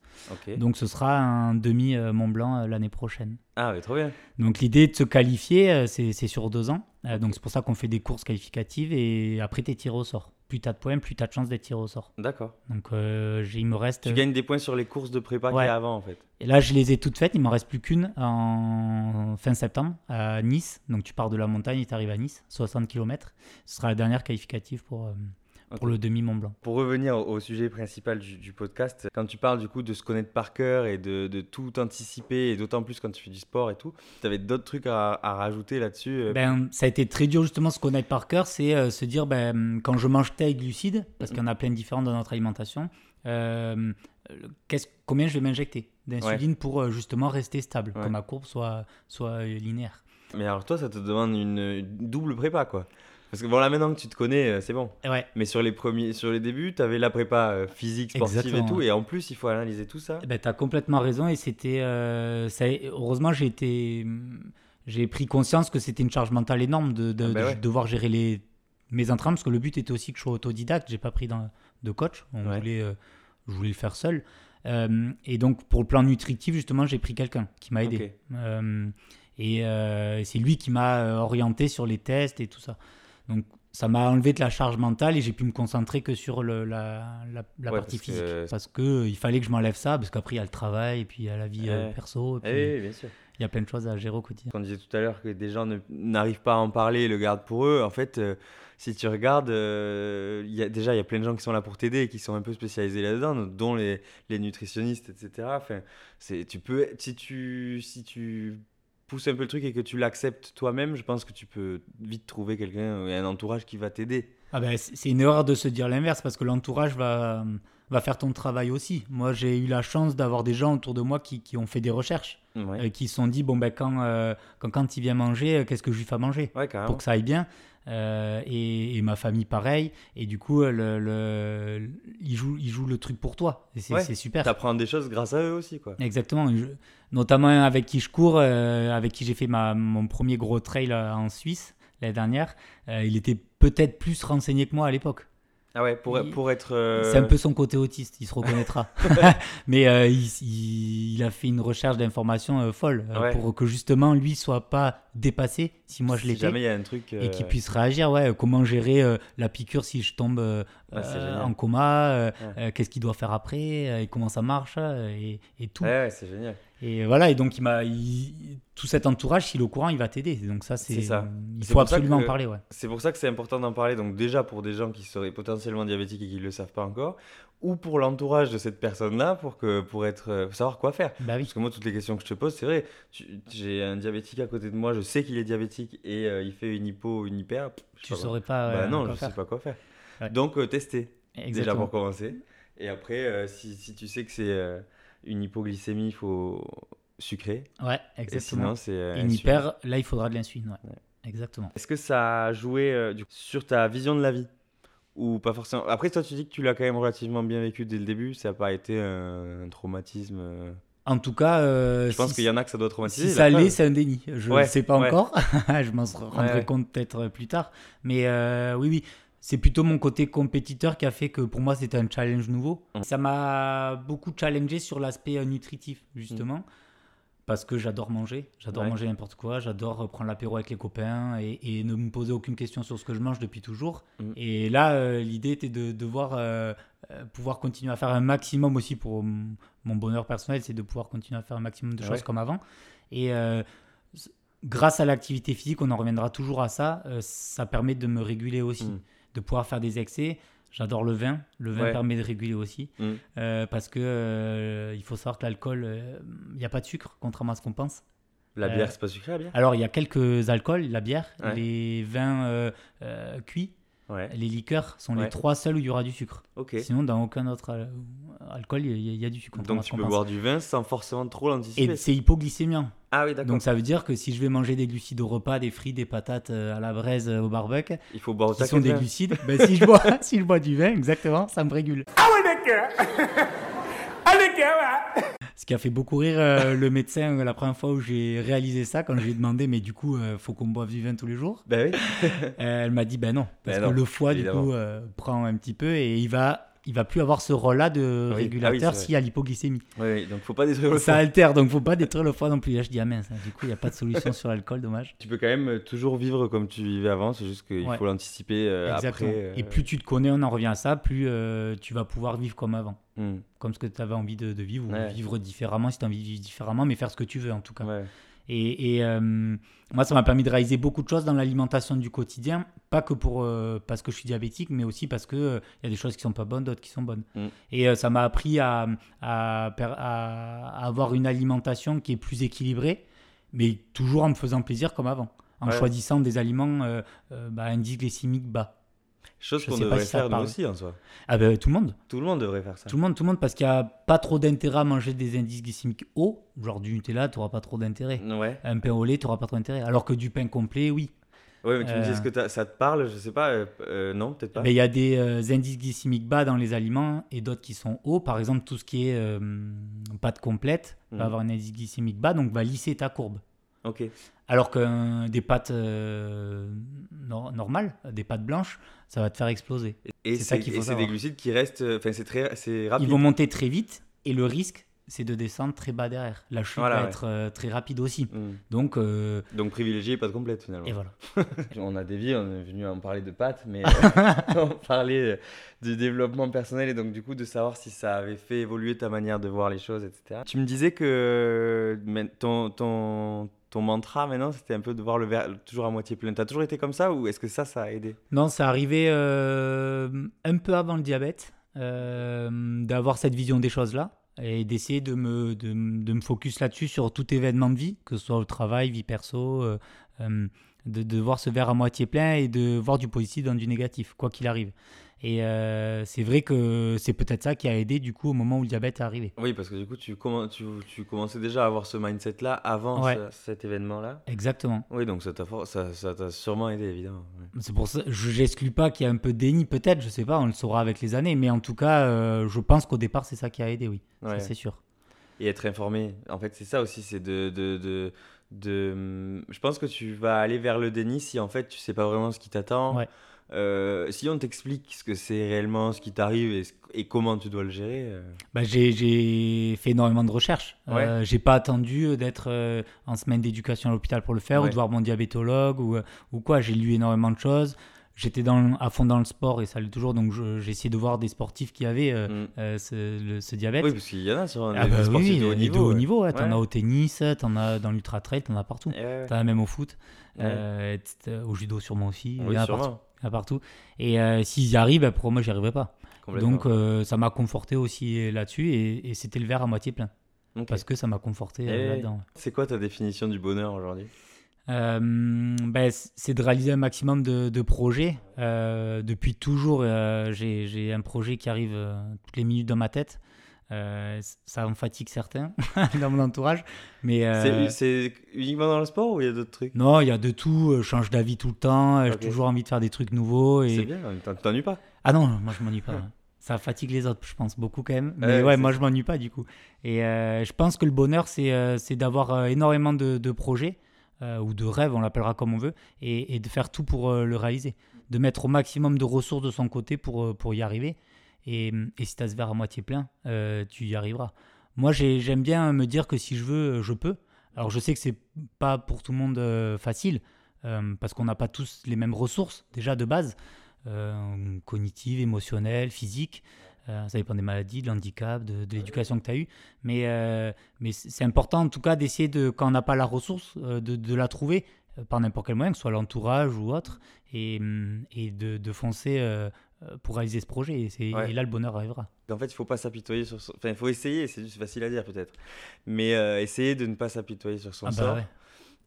Donc ce sera un demi euh, Mont Blanc euh, l'année prochaine. Ah, mais trop bien. Donc l'idée de se qualifier, euh, c'est sur deux ans. Donc c'est pour ça qu'on fait des courses qualificatives et après tu es tiré au sort. Plus tu as de points, plus tu as de chances d'être tiré au sort. D'accord. Donc euh, il me reste... Tu gagnes des points sur les courses de prépa Ouais. qu'il y a avant, en fait. Et là je les ai toutes faites, il m'en reste plus qu'une en fin septembre à Nice. Donc tu pars de la montagne et tu arrives à Nice, 60 km. Ce sera la dernière qualificative pour, euh, pour le demi Mont Blanc. Pour revenir au au sujet principal du, du podcast, quand tu parles du coup de se connaître par cœur et de, de tout anticiper, et d'autant plus quand tu fais du sport et tout, tu avais d'autres trucs à, à rajouter là-dessus euh, Ben, ça a été très dur justement se connaître par cœur, c'est euh, se dire ben, quand je mange tel glucides, parce qu'il y en a plein de différents dans notre alimentation, euh, combien je vais m'injecter d'insuline pour justement rester stable, Ouais. que ma courbe soit, soit linéaire. Mais alors toi, ça te demande une double prépa, quoi. Parce que bon, là maintenant que tu te connais, euh, c'est bon. Ouais, Mais sur les premiers, sur les débuts, tu avais la prépa euh, physique, sportive Exactement, et tout, et en plus, il faut analyser tout ça. ben, tu as complètement raison et c'était... euh, heureusement, j'ai été... J'ai pris conscience que c'était une charge mentale énorme de, de- Ah ben de ouais. devoir gérer les, mes entraînements, parce que le but était aussi que je sois autodidacte, j'ai pas pris dans- de coach, on Ouais. voulait, euh, je voulais le faire seul. Euh, et donc pour le plan nutritif, justement, j'ai pris quelqu'un qui m'a aidé. Et c'est lui qui m'a orienté sur les tests et tout ça. Donc ça m'a enlevé de la charge mentale et j'ai pu me concentrer que sur le- la, la- la Ouais, partie parce que- physique. Parce que euh, il fallait que je m'enlève ça, parce qu'après il y a le travail et puis il y a la vie euh, Ouais. perso. Et puis, Eh oui, bien sûr. il y a plein de choses à gérer au quotidien. Quand on disait tout à l'heure que des gens n'arrivent pas à en parler et le gardent pour eux, en fait, euh, si tu regardes, euh, il y a, déjà, il y a plein de gens qui sont là pour t'aider et qui sont un peu spécialisés là-dedans, dont les, les nutritionnistes, etc. Enfin, tu peux, si tu, si tu pousses un peu le truc et que tu l'acceptes toi-même, je pense que tu peux vite trouver quelqu'un et un entourage qui va t'aider. Ah ben, c'est une erreur de se dire l'inverse parce que l'entourage va, va faire ton travail aussi. Moi, j'ai eu la chance d'avoir des gens autour de moi qui, qui ont fait des recherches, Ouais, euh, qui se sont dit bon, ben, quand, euh, quand, quand il vient manger, euh, qu'est-ce que je lui fais à manger ouais pour que ça aille bien? Euh, et, et ma famille, pareil. Et du coup, le, le, il, joue, il joue le truc pour toi. Et c'est Ouais, c'est super. T'apprends des choses grâce à eux aussi, quoi. Exactement. Je- notamment avec qui je cours, avec qui j'ai fait ma, mon premier gros trail en Suisse l'année dernière. Il était peut-être plus renseigné que moi à l'époque. Ah ouais, pour, Il- pour être. euh, C'est un peu son côté autiste, il se reconnaîtra. Mais euh, il, il- il a fait une recherche d'informations euh, folle Ouais. pour que justement lui soit pas dépassé si moi je si l'étais. jamais il y a un truc. Et qu'il puisse réagir, ouais. Comment gérer la piqûre si je tombe Ouais, en coma, Ouais. qu'est-ce qu'il doit faire après, et comment ça marche, et, et tout. Ouais, c'est génial. Et voilà, et donc il m'a, il- tout cet entourage, s'il est au courant, il va t'aider. Donc ça, c'est, ça. il faut absolument que- en parler, ouais. C'est pour ça que c'est important d'en parler. Donc déjà pour des gens qui seraient potentiellement diabétiques et qui ne le savent pas encore, ou pour l'entourage de cette personne-là, pour que pour être euh, pour savoir quoi faire. Bah oui. Parce que moi, toutes les questions que je te pose, c'est vrai. J'ai un diabétique à côté de moi, je sais qu'il est diabétique et euh, il fait une hypo, une hyper. Tu saurais pas. Bah euh, non, quoi je faire. sais pas quoi faire. Ouais. Donc euh, tester. Déjà Exactement. pour commencer. Et après, si, si tu sais que c'est une hypoglycémie, il faut sucrer. Ouais, Et exactement. sinon, c'est. euh, une hyper, là, il faudra de l'insuline, ouais. Ouais. Exactement. Est-ce que ça a joué euh, du coup, sur ta vision de la vie? Ou pas forcément? Après, toi, tu dis que tu l'as quand même relativement bien vécu dès le début. Ça n'a pas été un, un traumatisme. euh. En tout cas, euh, Je pense si- qu'il y en a que ça doit traumatiser. Si ça l'est, c'est un déni. Je ne Ouais, sais pas ouais. encore. je m'en rendrai ouais. compte peut-être plus tard. Mais oui, oui. C'est plutôt mon côté compétiteur qui a fait que pour moi c'était un challenge nouveau. Mm. Ça m'a beaucoup challengé sur l'aspect euh, nutritif, justement. Parce que j'adore manger. J'adore Ouais. manger n'importe quoi. J'adore euh, prendre l'apéro avec les copains et, et ne me poser aucune question sur ce que je mange depuis toujours. Mm. Et là, euh, l'idée était de devoir euh, pouvoir continuer à faire un maximum aussi pour mon bonheur personnel, c'est de pouvoir continuer à faire un maximum de Ouais. choses comme avant. Et euh, grâce à l'activité physique, on en reviendra toujours à ça, ça permet de me réguler aussi, Mm. De pouvoir faire des excès. J'adore le vin, le vin Ouais. permet de réguler aussi, Mm. euh, parce que euh, il faut savoir que l'alcool, euh, il n'y a pas de sucre, contrairement à ce qu'on pense. La bière, c'est pas sucré, la bière? Alors il y a quelques alcools, la bière, Ouais. les vins cuits, Ouais. les liqueurs sont Ouais. les trois seuls où il y aura du sucre. Ok. Sinon, dans aucun autre al- alcool, il y, a- il y a du sucre. Donc tu peux pense. boire du vin sans forcément trop l'anticiper. Et c'est hypoglycémiant. Ah oui, d'accord. Donc ça veut dire que si je vais manger des glucides au repas, des frites, des patates euh, à la braise euh, au barbecue, Il faut boire au qui sont de des vin. glucides, ben, si, je bois, si je bois du vin, exactement, ça me régule. Ce qui a fait beaucoup rire euh, le médecin euh, la première fois où j'ai réalisé ça, quand je lui ai demandé, mais du coup, euh, faut qu'on boive du vin tous les jours. Bah oui. Euh, elle m'a dit, ben non, parce Ben que non, le foie, évidemment. du coup, euh, prend un petit peu et il va, il va plus avoir ce rôle-là de Oui. Ah oui, régulateur c'est vrai. s'il y a l'hypoglycémie. Oui, oui, donc faut pas détruire le Ça foie. altère, donc faut pas détruire le foie non plus. Là, je dis, ah mince, du coup, il n'y a pas de solution sur l'alcool, dommage. Tu peux quand même euh, toujours vivre comme tu vivais avant, c'est juste qu'il Ouais. faut l'anticiper euh, après. euh, Et plus tu te connais, on en revient à ça, plus euh, tu vas pouvoir vivre comme avant. hmm, Comme ce que tu avais envie de, de vivre, ou Ouais. vivre différemment si tu as envie de vivre différemment, mais faire ce que tu veux en tout cas. ouais. Et, et, euh, moi, ça m'a permis de réaliser beaucoup de choses dans l'alimentation du quotidien, pas que pour euh, parce que je suis diabétique, mais aussi parce que euh, y a des choses qui sont pas bonnes, d'autres qui sont bonnes. Mm. Et ça m'a appris à, avoir une alimentation qui est plus équilibrée, mais toujours en me faisant plaisir comme avant, en Ouais. choisissant des aliments bah, indice glycémique bas. Chose qu'on devrait si faire nous aussi en soi. Ah ben tout le monde. Tout le monde devrait faire ça. Tout le monde, tout le monde, parce qu'il n'y a pas trop d'intérêt à manger des indices glycémiques hauts, genre du Nutella, tu n'auras pas trop d'intérêt. Ouais. Un pain au lait, tu n'auras pas trop d'intérêt. Alors que du pain complet, oui. Ouais, mais tu me dis, Euh. est-ce que t'as- ça te parle? Je sais pas. euh, euh, non, peut-être pas. Mais il y a des euh, indices glycémiques bas dans les aliments et d'autres qui sont hauts. Par exemple, tout ce qui est euh, pâte complète va avoir un indice glycémique bas, donc va lisser ta courbe. Ok. Alors que euh, des pâtes euh, nor- normales, des pâtes blanches, ça va te faire exploser. Et C'est ça c'est qu'il faut et c'est des glucides qui restent. euh, Enfin, c'est très, c'est rapide. Ils vont monter très vite et le risque, c'est de descendre très bas derrière. La chute Voilà, va ouais. être euh, très rapide aussi. Hmm. Donc, euh, Donc privilégier pas de complète finalement. et voilà. On a dévié, on est venu en parler de pâtes, mais on parlait du développement personnel et donc du coup de savoir si ça avait fait évoluer ta manière de voir les choses, etc. Tu me disais que mais ton, ton, ton mantra maintenant c'était un peu de voir le verre toujours à moitié plein. T'as toujours été comme ça ou est-ce que ça, ça a aidé? Non, c'est arrivé euh, un peu avant le diabète, euh, d'avoir cette vision des choses-là et d'essayer de me, de, de me focus là-dessus sur tout événement de vie, que ce soit au travail, vie perso, euh, de, de voir ce verre à moitié plein et de voir du positif dans du négatif, quoi qu'il arrive. Et euh, c'est vrai que c'est peut-être ça qui a aidé du coup au moment où le diabète est arrivé. Oui, parce que du coup tu, commen- tu, tu commençais déjà à avoir ce mindset-là avant Ouais. ce- cet événement-là. Exactement. Oui, donc ça t'a ça, ça sûrement aidé évidemment. C'est pour ça, je n'exclus pas qu'il y a un peu de déni, peut-être, je sais pas, on le saura avec les années, mais en tout cas, euh, je pense qu'au départ, c'est ça qui a aidé, oui, Ouais. c'est sûr. Et être informé. En fait, c'est ça aussi, c'est de, de, de, de- Je pense que tu vas aller vers le déni si en fait tu sais pas vraiment ce qui t'attend. Ouais. Euh, si on t'explique ce que c'est réellement, ce qui t'arrive et, comment tu dois le gérer. euh, Bah, j'ai, fait énormément de recherches. Ouais. Euh, j'ai pas attendu d'être euh, en semaine d'éducation à l'hôpital pour le faire ou de voir mon diabétologue ou, euh, ou quoi. J'ai lu énormément de choses. j'étais à fond dans le sport et ça l'est toujours, donc j'ai essayé de voir des sportifs qui avaient euh, Mm. euh, ce, le- ce diabète. Oui, parce qu'il y en a sur un Ah bah oui, de haut niveau. ouais. niveau. T'en as au tennis, t'en as dans l'ultra trail, t'en as partout. Eh. T'en as même au foot, euh, au judo sûrement aussi. il Oui, y en a partout. sûrement. il partout. Et euh, s'ils y arrivent, bah, pour moi, j'y arriverai pas. Donc euh, ça m'a conforté aussi là-dessus et, et c'était le verre à moitié plein parce que ça m'a conforté euh, là-dedans. C'est quoi ta définition du bonheur aujourd'hui? Ben, c'est de réaliser un maximum de, de projets. Depuis toujours, j'ai un projet qui arrive toutes les minutes dans ma tête. Euh, ça en fatigue certains dans mon entourage. Mais euh, C'est- uniquement dans le sport ou il y a d'autres trucs? Non, il y a de tout. Je change d'avis tout le temps. euh. J'ai toujours envie de faire des trucs nouveaux. C'est bien, t'en- t'ennuies pas Ah non, moi je m'ennuie pas. Ça fatigue les autres, je pense, beaucoup quand même. Mais Ouais, moi je m'ennuie pas du coup. Et euh, je pense que le bonheur, c'est euh, d'avoir euh, énormément de, de projets euh, ou de rêves, on l'appellera comme on veut, et, et de faire tout pour euh, le réaliser. De mettre au maximum de ressources de son côté pour, euh, pour y arriver. Et, si tu as ce verre à moitié plein, euh, tu y arriveras. Moi, j'ai- j'aime bien me dire que si je veux, je peux. Alors je sais que c'est pas pour tout le monde euh, facile, euh, parce qu'on n'a pas tous les mêmes ressources déjà de base euh, cognitive, émotionnelle, physique. Euh, ça dépend des maladies, de l'handicap, de, l'éducation que tu as eue. Mais, euh, c'est important en tout cas d'essayer, de, quand on n'a pas la ressource, euh, de, la trouver euh, par n'importe quel moyen, que ce soit l'entourage ou autre, et, de, foncer euh, euh, pour réaliser ce projet. Et, c'est- Ouais. et là, le bonheur arrivera. En fait, il faut pas s'apitoyer sur son... Enfin, il faut essayer, c'est facile à dire peut-être. Mais euh, essayer de ne pas s'apitoyer sur son Ah bah sort. ouais.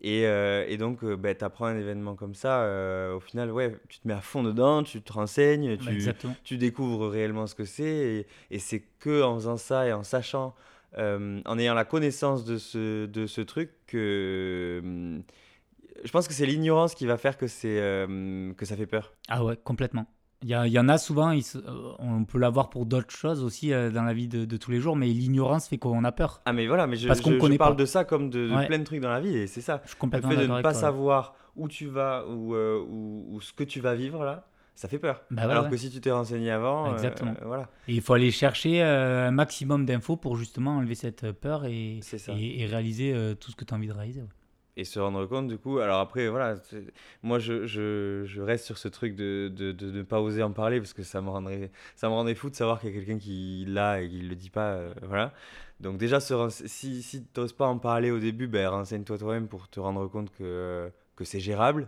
Et, euh, et donc, euh, bah, tu apprends un événement comme ça, euh, au final, ouais, tu te mets à fond dedans, tu te renseignes, Bah, tu, découvres réellement ce que c'est. Et, et c'est que en faisant ça et en sachant, euh, en ayant la connaissance de ce, de ce truc, que. hum, je pense que c'est l'ignorance qui va faire que, c'est, euh, que ça fait peur. Ah ouais, complètement. Il y, y en a souvent, euh, on peut l'avoir pour d'autres choses aussi euh, dans la vie de, de tous les jours, mais l'ignorance fait qu'on a peur. Ah, mais voilà, mais je, Parce qu'on je- je parle pas. de ça comme de, de Ouais. plein de trucs dans la vie, et c'est ça. Je suis Le fait de ne pas toi. savoir où tu vas ou, euh, ou, ou ce que tu vas vivre là, ça fait peur. Bah ouais, Alors ouais. que si tu t'es renseigné avant, euh, Exactement. voilà. Et il faut aller chercher un maximum d'infos pour justement enlever cette peur et, et, et réaliser tout ce que tu as envie de réaliser. Et se rendre compte du coup. Alors après, voilà, moi je, je, je reste sur ce truc de, de, de ne pas oser en parler parce que ça me rendrait, ça me rendrait fou de savoir qu'il y a quelqu'un qui l'a et qui le dit pas. euh, voilà. Donc déjà, si, si tu n'oses pas en parler au début, ben, renseigne-toi toi-même pour te rendre compte que, que c'est gérable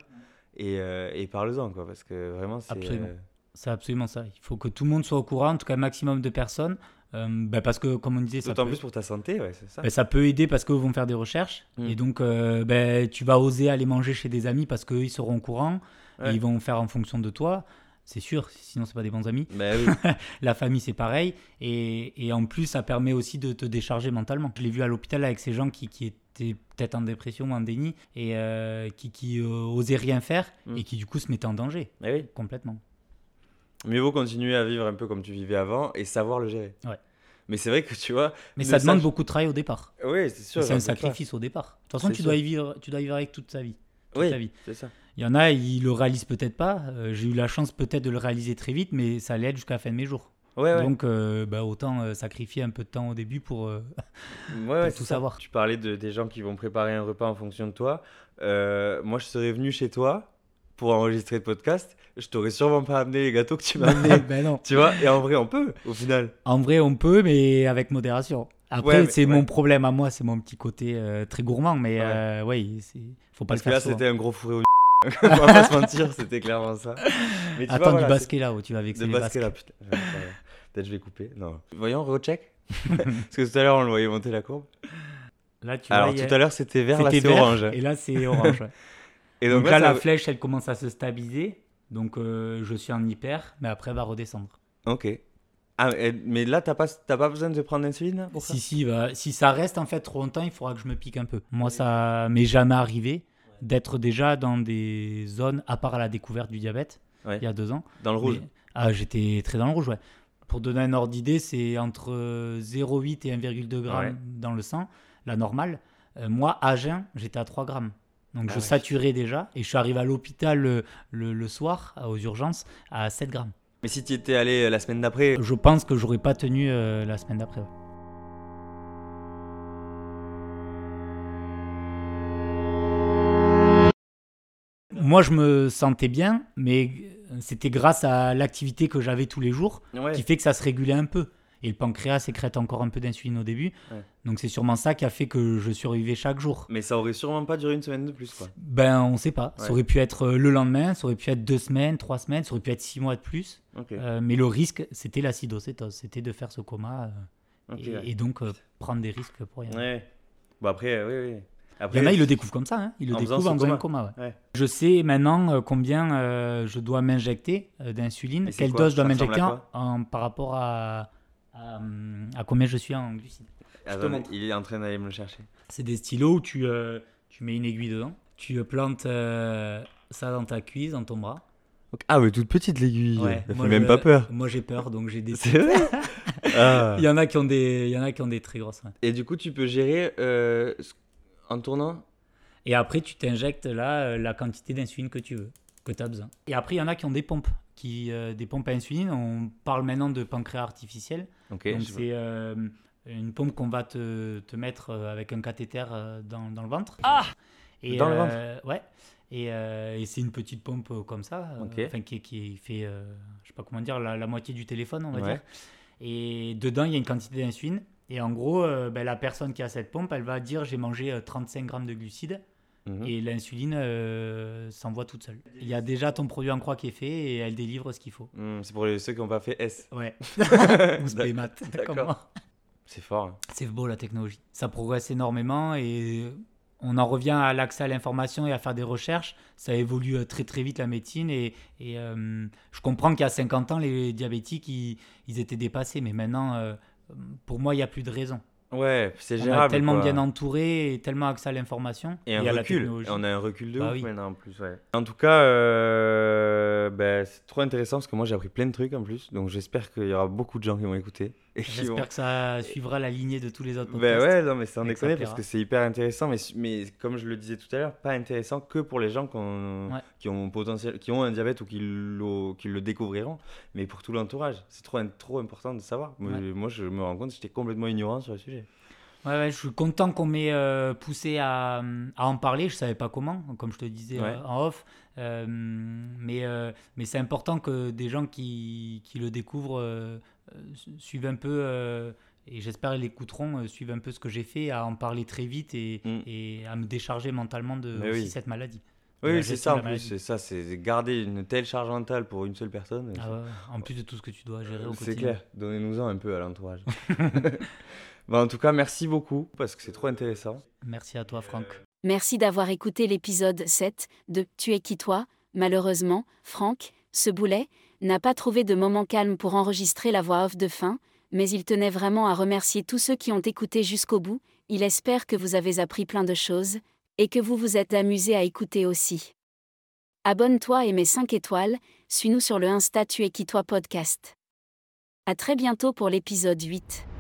et, euh, et parle-en quoi parce que vraiment c'est. Absolument. euh, C'est absolument ça. Il faut que tout le monde soit au courant, en tout cas un maximum de personnes. Euh, bah, parce que, comme on disait, ça D'autant peut, plus pour ta santé, ouais, c'est ça. bah, ça peut aider parce qu'eux vont faire des recherches. Mm. Et donc, euh, bah, tu vas oser aller manger chez des amis parce qu'eux, ils seront au courant. Et ils vont faire en fonction de toi. C'est sûr, sinon, c'est pas des bons amis. Oui. La famille, c'est pareil. Et, et en plus, ça permet aussi de te décharger mentalement. Je l'ai vu à l'hôpital avec ces gens qui, qui étaient peut-être en dépression ou en déni et euh, qui, qui osaient rien faire Mm. et qui, du coup, se mettaient en danger oui. complètement. Mieux vaut continuer à vivre un peu comme tu vivais avant et savoir le gérer. Ouais. Mais c'est vrai que tu vois. Mais ça demande beaucoup de travail au départ. Oui, c'est sûr. C'est un pas. sacrifice au départ. De toute façon, tu sûr. dois, y vivre, tu dois y vivre avec toute sa vie. toute ta Oui, vie. c'est ça. Il y en a, ils le réalisent peut-être pas. Euh, J'ai eu la chance peut-être de le réaliser très vite, mais ça allait être jusqu'à la fin de mes jours. Ouais, ouais. Donc, euh, bah, autant euh, sacrifier un peu de temps au début pour. euh, Ouais, tout ça. savoir. Tu parlais de, des gens qui vont préparer un repas en fonction de toi. Moi, je serais venu chez toi pour enregistrer le podcast. Je t'aurais sûrement pas amené les gâteaux que tu m'as amenés. ben non. tu vois Et en vrai, on peut, au final. En vrai, on peut, mais avec modération. Après, Ouais, c'est ouais. mon problème à moi, c'est mon petit côté euh, très gourmand, mais Ouais. euh, ouais, c'est faut pas Parce le que faire là, souvent. c'était un gros fourré au On va pas se mentir, c'était clairement ça. Mais tu vois, Attends voilà, du basket là où tu vas avec De basket là, putain. Peut-être je vais couper. Non. Voyons, recheck. Parce que tout à l'heure, on le voyait monter la courbe. Là, tu Alors, vois, a- tout à l'heure, c'était vert, là, c'était c'est vert, orange. Et là, c'est orange. Et donc, là, ça- la flèche, elle commence à se stabiliser. Donc, euh, je suis en hyper, mais après, elle va redescendre. Ok. Ah, mais là, t'as pas, pas besoin de prendre l'insuline pour ça Si, si, bah, si ça reste en fait trop longtemps, il faudra que je me pique un peu. Moi, ça m'est jamais arrivé d'être déjà dans des zones, à part à la découverte du diabète, Ouais. il y a deux ans. Dans le rouge. Mais- ah, j'étais très dans le rouge, ouais. Pour donner un ordre d'idée, c'est entre 0,8 et 1,2 grammes Ouais. dans le sang, la normale. Euh, moi, à jeun, j'étais à 3 grammes. Donc Ah je ouais. saturais déjà et je suis arrivé à l'hôpital le, le- le soir, aux urgences, à 7 grammes. Mais si tu étais allé euh, la semaine d'après, Je pense que j'aurais pas tenu euh, la semaine d'après. ouais. moi, je me sentais bien, mais c'était grâce à l'activité que j'avais tous les jours Ouais. qui fait que ça se régulait un peu. Et le pancréas sécrète encore un peu d'insuline au début. Ouais. Donc c'est sûrement ça qui a fait que je survivais chaque jour. Mais ça aurait sûrement pas duré une semaine de plus, quoi. Ben, on sait pas. Ouais. Ça aurait pu être euh, le lendemain, ça aurait pu être deux semaines, trois semaines, ça aurait pu être six mois de plus. Euh, mais le risque, c'était l'acidocétose. C'était de faire ce coma euh, et, ouais. et donc euh, prendre des risques pour rien. Ouais. Bon, après, oui, oui. Il Après, y en a, ils le découvrent comme ça. Hein. Ils le En découvrent en faisant coma. ouais. Ouais. Je sais maintenant combien euh, je dois m'injecter euh, d'insuline, quelle dose je dois m'injecter par rapport à, à, hum, à combien je suis en glucides. Attends, montre. il est en train d'aller me le chercher. C'est des stylos où tu, euh, tu mets une aiguille dedans, tu euh, plantes euh, ça dans ta cuisse, dans ton bras. Ah, mais toute petite l'aiguille. Ouais, Ça moi, fait même je- pas peur. Moi j'ai peur, donc j'ai des. C'est vrai Ah. Il y en a qui ont des, il y en a qui ont des très grosses. ouais. Et du coup, tu peux gérer euh, en tournant? Et après, tu t'injectes là euh, la quantité d'insuline que tu veux, que tu as besoin. Et après, il y en a qui ont des pompes, qui, euh, des pompes à insuline. On parle maintenant de pancréas artificiel. Donc c'est euh, une pompe qu'on va te, te mettre euh, avec un cathéter dans, dans le ventre. Ah et, Dans le euh, Ouais. Et, euh, et c'est une petite pompe comme ça, euh, enfin, qui, qui fait, euh, je sais pas comment dire, la, la moitié du téléphone, on va Ouais. dire. Et dedans, il y a une quantité d'insuline. Et en gros, euh, ben, la personne qui a cette pompe, elle va dire j'ai mangé euh, 35 grammes de glucides. Mhm. Et l'insuline euh, s'envoie toute seule. Il y a déjà ton produit en croix qui est fait et elle délivre ce qu'il faut. Hmm, c'est pour les- ceux qui n'ont pas fait S. Ouais. Ou splémat, D'accord. C'est fort. hein. C'est beau la technologie. Ça progresse énormément et on en revient à l'accès à l'information et à faire des recherches. Ça évolue euh, très très vite la médecine et, et, euh, je comprends qu'il y a 50 ans, les diabétiques, ils, ils étaient dépassés. Mais maintenant, euh, pour moi, il n'y a plus de raison. Ouais, c'est On gérable. est tellement quoi. bien entouré et tellement accès à l'information Et un recul. on a un recul de Bah ouf oui. maintenant en plus. Ouais. En tout cas, euh, ben, c'est trop intéressant parce que moi j'ai appris plein de trucs en plus. Donc j'espère qu'il y aura beaucoup de gens qui vont écouter. Vont... J'espère que ça suivra la lignée de tous les autres Ben podcasts. ouais, non, mais que ça déconner parce que c'est hyper intéressant. Mais, mais comme je le disais tout à l'heure, pas intéressant que pour les gens qui ont, Ouais. qui ont, potentiel, qui ont un diabète ou qui, qui le découvriront, mais pour tout l'entourage. C'est trop, trop important de savoir. Moi, Ouais. moi, je me rends compte j'étais complètement ignorant sur le sujet. Ouais, ouais, je suis content qu'on m'ait euh, poussé à, à en parler. Je savais pas comment, comme je te disais Ouais. euh, en off. Euh, mais mais c'est important que des gens qui, qui le découvrent suivent un peu, euh, et j'espère qu'ils l'écouteront, euh, suivent un peu ce que j'ai fait, à en parler très vite et, Mm. et à me décharger mentalement de Mais aussi oui. cette maladie. Oui, c'est ça en plus. C'est ça, c'est garder une telle charge mentale pour une seule personne. Ah ouais. En plus de tout ce que tu dois gérer au C'est quotidien. clair, donnez-nous-en un peu à l'entourage. Bah, en tout cas, merci beaucoup parce que c'est trop intéressant. Merci à toi, Franck. Merci d'avoir écouté l'épisode 7 de Tu es qui toi? Malheureusement, Franck, ce boulet, n'a pas trouvé de moment calme pour enregistrer la voix off de fin, mais il tenait vraiment à remercier tous ceux qui ont écouté jusqu'au bout. Il espère que vous avez appris plein de choses, et que vous vous êtes amusé à écouter aussi. Abonne-toi et mets 5 étoiles, suis-nous sur le Insta Tu es qui toi podcast. À très bientôt pour l'épisode 8.